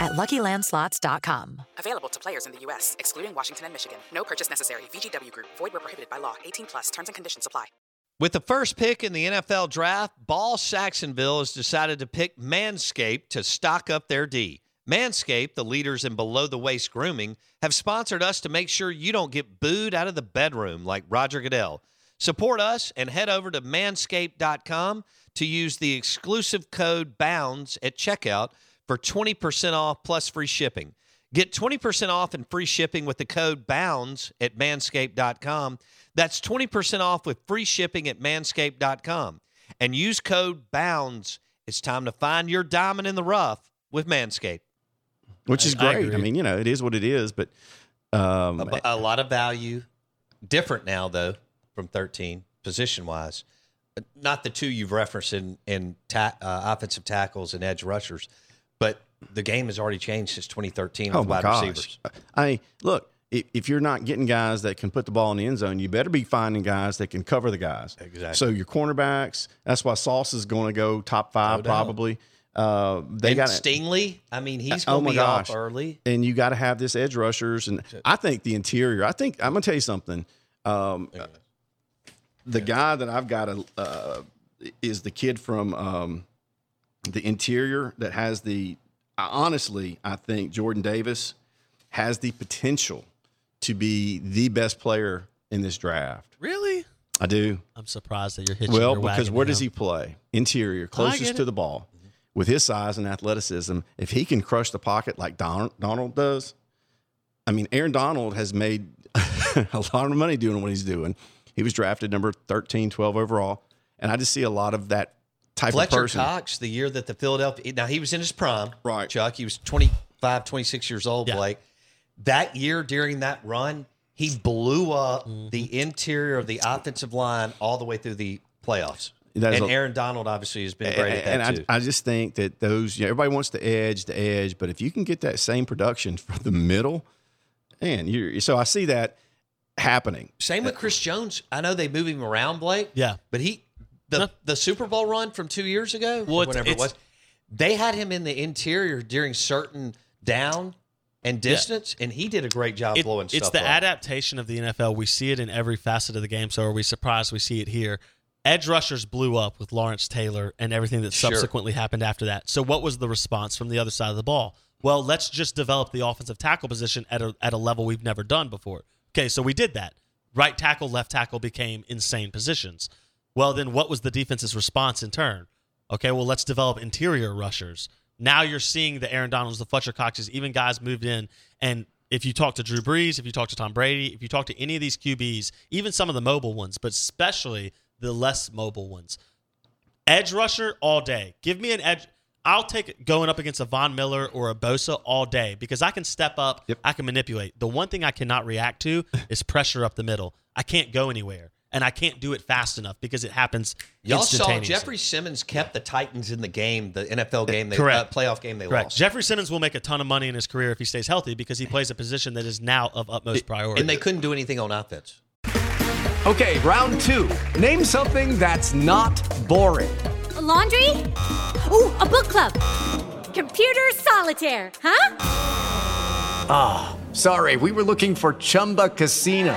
at luckylandslots.com. Available to players in the U.S., excluding Washington and Michigan. No purchase necessary. VGW Group, void were prohibited by law. 18 plus terms and conditions apply. With the first pick in the NFL draft, Ball Saxonville has decided to pick Manscaped to stock up their D. Manscaped, the leaders in below the waist grooming, have sponsored us to make sure you don't get booed out of the bedroom like Roger Goodell. Support us and head over to manscaped.com to use the exclusive code BOUNDS at checkout for 20% off plus free shipping. Get 20% off and free shipping with the code BOUNDS at manscaped.com. That's 20% off with free shipping at manscaped.com. And use code BOUNDS. It's time to find your diamond in the rough with Manscaped. Which is I- I great. I, mean, you know, it is what it is, but um, A, a lot of value. Different now, though, from 13, position wise. Not the two you've referenced in, in ta- uh, offensive tackles and edge rushers, but the game has already changed since 2013 with oh my wide gosh. receivers. I look, if, if you're not getting guys that can put the ball in the end zone, you better be finding guys that can cover the guys. Exactly. So your cornerbacks, that's why Sauce is going to go top five No probably. Uh, they got Stingley, I mean, he's Oh going to be gosh. off early. and you got to have this edge rushers. And I think the interior. I think I'm gonna tell you something. Um, the guy that I've got a, uh, is the kid from um, the interior that has the. I- Honestly, I think Jordan Davis has the potential to be the best player in this draft. Really? I do. I'm surprised that you're hitching Well, because where does he play? Interior, closest to the ball. With his size and athleticism, if he can crush the pocket like Don, Donald does, I mean, Aaron Donald has made a lot of money doing what he's doing. He was drafted number 13, 12 overall. And I just see a lot of that type of Fletcher person. Cox, the year that the Philadelphia, now he was in his prime, Right. Chuck. He was 25, 26 years old, Yeah. Blake. That year during that run, he blew up Mm-hmm. the interior of the offensive line all the way through the playoffs. And a- Aaron Donald obviously has been great at that and too. I, I just think that those, you know, everybody wants the edge, the edge, but if you can get that same production from the middle, man, you so I see that happening. Same with Chris Jones. I know they move him around, Blake. Yeah. But he the No. the Super Bowl run from two years ago, Well, whatever it was, they had him in the interior during certain down and distance, and he did a great job It- blowing it's stuff the up. adaptation of the NFL. We see it in every facet of the game. So are we surprised we see it here? Edge rushers blew up with Lawrence Taylor and everything that Sure. subsequently happened after that. So what was the response from the other side of the ball? Well, let's just develop the offensive tackle position at a at a level we've never done before. Okay, so we did that. Right tackle, left tackle became insane positions. Well, then what was the defense's response in turn? Okay, well, let's develop interior rushers. Now you're seeing the Aaron Donalds, the Fletcher Coxes, even guys moved in. And if you talk to Drew Brees, if you talk to Tom Brady, if you talk to any of these QBs, even some of the mobile ones, but especially the less mobile ones, edge rusher all day. Give me an edge. I'll take it going up against a Von Miller or a Bosa all day because I can step up, Yep. I can manipulate. The one thing I cannot react to is pressure up the middle. I can't go anywhere. And I can't do it fast enough because it happens Y'all saw. Jeffrey Simmons kept the Titans in the game, the NFL game, they, Correct. Uh, playoff game they Correct. lost. Jeffrey Simmons will make a ton of money in his career if he stays healthy because he plays a position that is now of utmost priority. and they couldn't do anything on offense. Okay, round two. Name something that's not boring. A laundry? Ooh, a book club. Computer solitaire, huh? Ah, sorry, we were looking for Chumba Casino.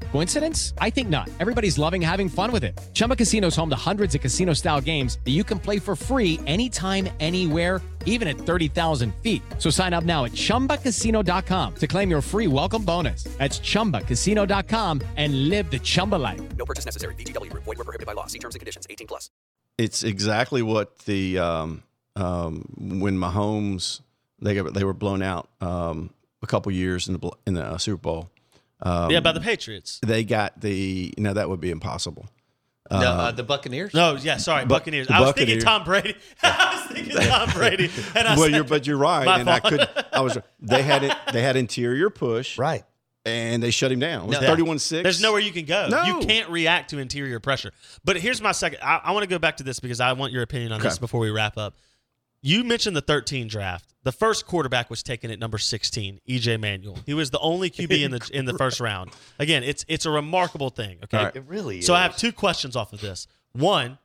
Coincidence? I think not. Everybody's loving having fun with it. Chumba Casino is home to hundreds of casino style games that you can play for free anytime, anywhere, even at 30,000 feet. So sign up now at chumbacasino.com to claim your free welcome bonus. That's chumbacasino.com and live the Chumba life. No purchase necessary. VGW. Void where prohibited by law. See terms and conditions. 18 plus. It's exactly what the um, um, when Mahomes they got, they were blown out um, a couple years in the in the uh, Super Bowl. Um, yeah, by the Patriots. They got the no, that would be impossible. no, uh, the Buccaneers. No, yeah, sorry, Bu- Buccaneers. the I was thinking Tom Brady. I was thinking Tom Brady. And I well, said- you're but you're right, My and I fault. could I was they had it they had interior push Right. and they shut him down. It was Yeah. 31 six. There's nowhere you can go. No. You can't react to interior pressure. But here's my second. I, I want to go back to this because I want your opinion on this before we wrap up. You mentioned the 13 draft. The first quarterback was taken at number 16, EJ Manuel. He was the only QB in the in the first round. Again, it's it's a remarkable thing. Okay, right. It really is. So I have two questions off of this. One,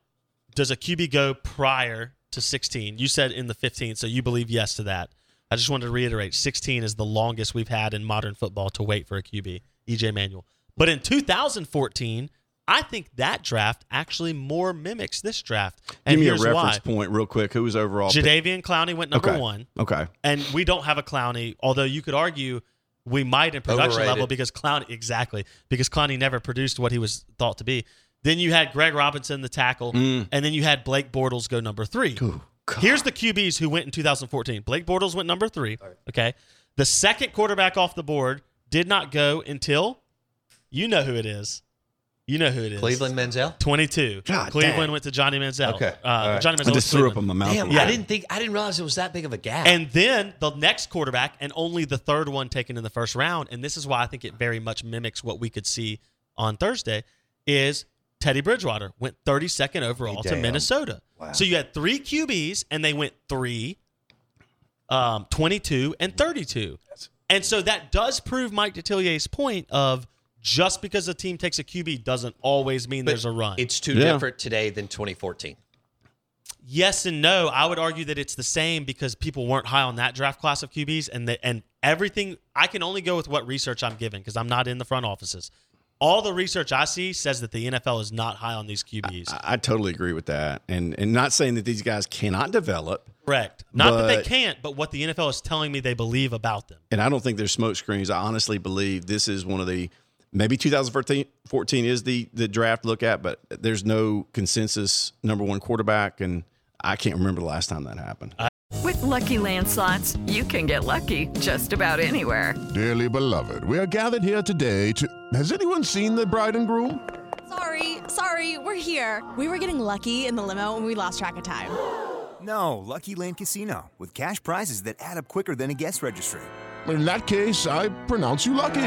does a QB go prior to 16? You said in the 15, so you believe yes to that. I just wanted to reiterate 16 is the longest we've had in modern football to wait for a QB, EJ Manuel. But in 2014, I think that draft actually more mimics this draft. And Give me a reference why. point real quick. Who was overall? pick? Jadeveon Clowney went number okay. one. Okay. And we don't have a Clowney, although you could argue we might in production Overrated. level because Clowney exactly because Clowney never produced what he was thought to be. Then you had Greg Robinson, the tackle, mm. and then you had Blake Bortles go number three. Here's the QBs who went in 2014. Blake Bortles went number three. Okay, the second quarterback off the board did not go until you know who it is. You know who it is. Cleveland Manziel. 22. God Cleveland dang. went to Johnny Manziel. Okay. Uh, All right. Johnny I Manziel. was just threw up Cleveland. in my mouth. Damn, a little I didn't think I didn't realize it was that big of a gap. And then the next quarterback, and only the third one taken in the first round, and this is why I think it very much mimics what we could see on Thursday, is Teddy Bridgewater went 32nd overall to Damn. Minnesota. So you had three QBs, and they went three, um, 22, and 32. And so that does prove Mike Detillier's point of just because a team takes a QB doesn't always mean But there's a run. It's too Yeah. different today than 2014. Yes and no. I would argue that it's the same because people weren't high on that draft class of QBs, and the, and everything. I can only go with what research I'm given because I'm not in the front offices. All the research I see says that the NFL is not high on these QBs. I, I totally agree with that, and and not saying that these guys cannot develop, Correct. Not that they can't, but what the NFL is telling me they believe about them. and I don't think there's smoke screens. I honestly believe this is one of the maybe 2014 is the the draft look at, but there's no consensus number one quarterback, and I can't remember the last time that happened. With Lucky Land slots, you can get lucky just about anywhere. Dearly beloved, we are gathered here today to. Has anyone seen the bride and groom? Sorry, sorry, we're here. We were getting lucky in the limo and we lost track of time. No, Lucky Land Casino, with cash prizes that add up quicker than a guest registry. In that case, I pronounce you lucky.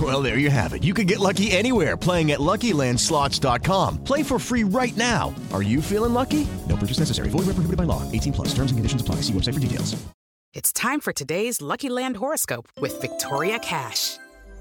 Well, there you have it. You can get lucky anywhere playing at LuckyLandSlots.com. Play for free right now. Are you feeling lucky? No purchase necessary. Void where prohibited by law. 18 plus. Terms and conditions apply. See website for details. It's time for today's Lucky Land horoscope with Victoria Cash.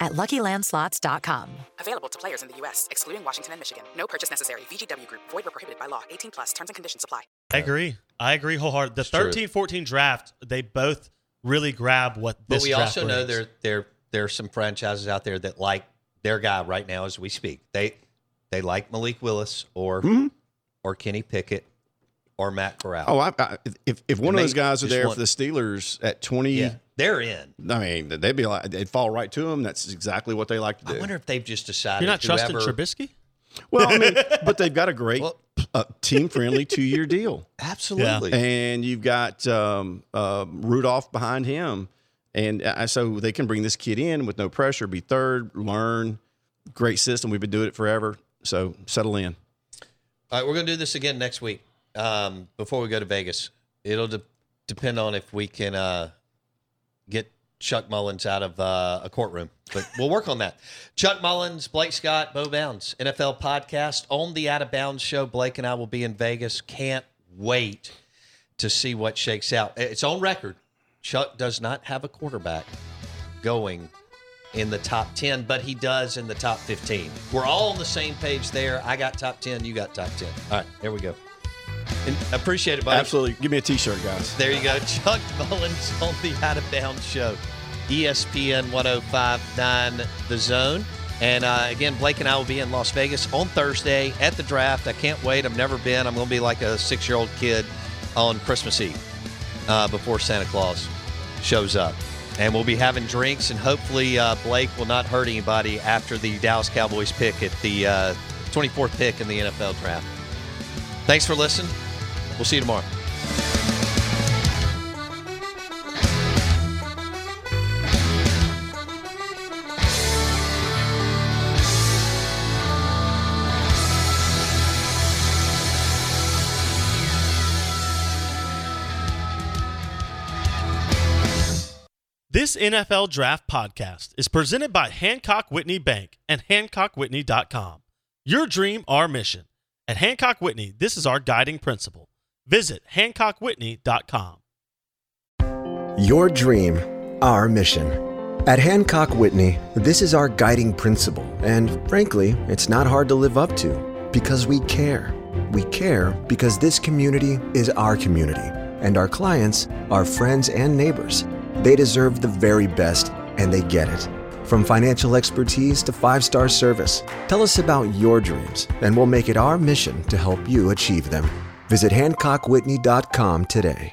at luckylandslots.com. Available to players in the U.S., excluding Washington and Michigan. No purchase necessary. VGW Group, void were prohibited by law. 18 plus terms and conditions apply. I agree. I agree wholeheartedly. The 13 14 draft, they both really grab what But we draft also know brings. there there there are some franchises out there that like their guy right now as we speak. They they like Malik Willis or mm-hmm. or Kenny Pickett or Matt Corral. Oh, I, I, if if one And of those guys are there want- for the Steelers at twenty, Yeah, they're in. I mean, they'd be like they'd fall right to them. That's exactly what they like to do. I wonder if they've just decided. You're not trusting whoever- Trubisky? Well, I mean, but they've got a great uh, team friendly two year deal. Absolutely. And you've got um, uh, Rudolph behind him. And uh, so they can bring this kid in with no pressure, be third, learn. Great system. We've been doing it forever. So settle in. All right, we're going to do this again next week um, before we go to Vegas. It'll de- depend on if we can uh, get Chuck Mullins out of uh, a courtroom, but we'll work on that. Chuck Mullins, Blake Scott, Bo Bounds, NFL podcast on the Out of Bounds show. Blake and I will be in Vegas. Can't wait to see what shakes out. It's on record. Chuck does not have a quarterback going in the top 10, but he does in the top 15. We're all on the same page there. I got top 10, you got top 10. All right, there we go. And appreciate it, buddy. Absolutely. Give me a t shirt, guys. There you go. Chuck Mullins on the Out of Bounds Show. ESPN 1059 The Zone. And uh, again, Blake and I will be in Las Vegas on Thursday at the draft. I can't wait. I've never been. I'm going to be like a six year old kid on Christmas Eve uh, before Santa Claus shows up. And we'll be having drinks, and hopefully, uh, Blake will not hurt anybody after the Dallas Cowboys pick at the uh, 24th pick in the NFL draft. Thanks for listening. We'll see you tomorrow. This NFL Draft Podcast is presented by Hancock Whitney Bank and HancockWhitney.com. Your dream, our mission. At Hancock Whitney, this is our guiding principle. Visit HancockWhitney.com. Your dream, our mission. At Hancock Whitney, this is our guiding principle, and frankly, it's not hard to live up to because we care. We care because this community is our community, and our clients, our friends, and neighbors. They deserve the very best, and they get it. From financial expertise to five star service, tell us about your dreams, and we'll make it our mission to help you achieve them. Visit HancockWhitney.com today.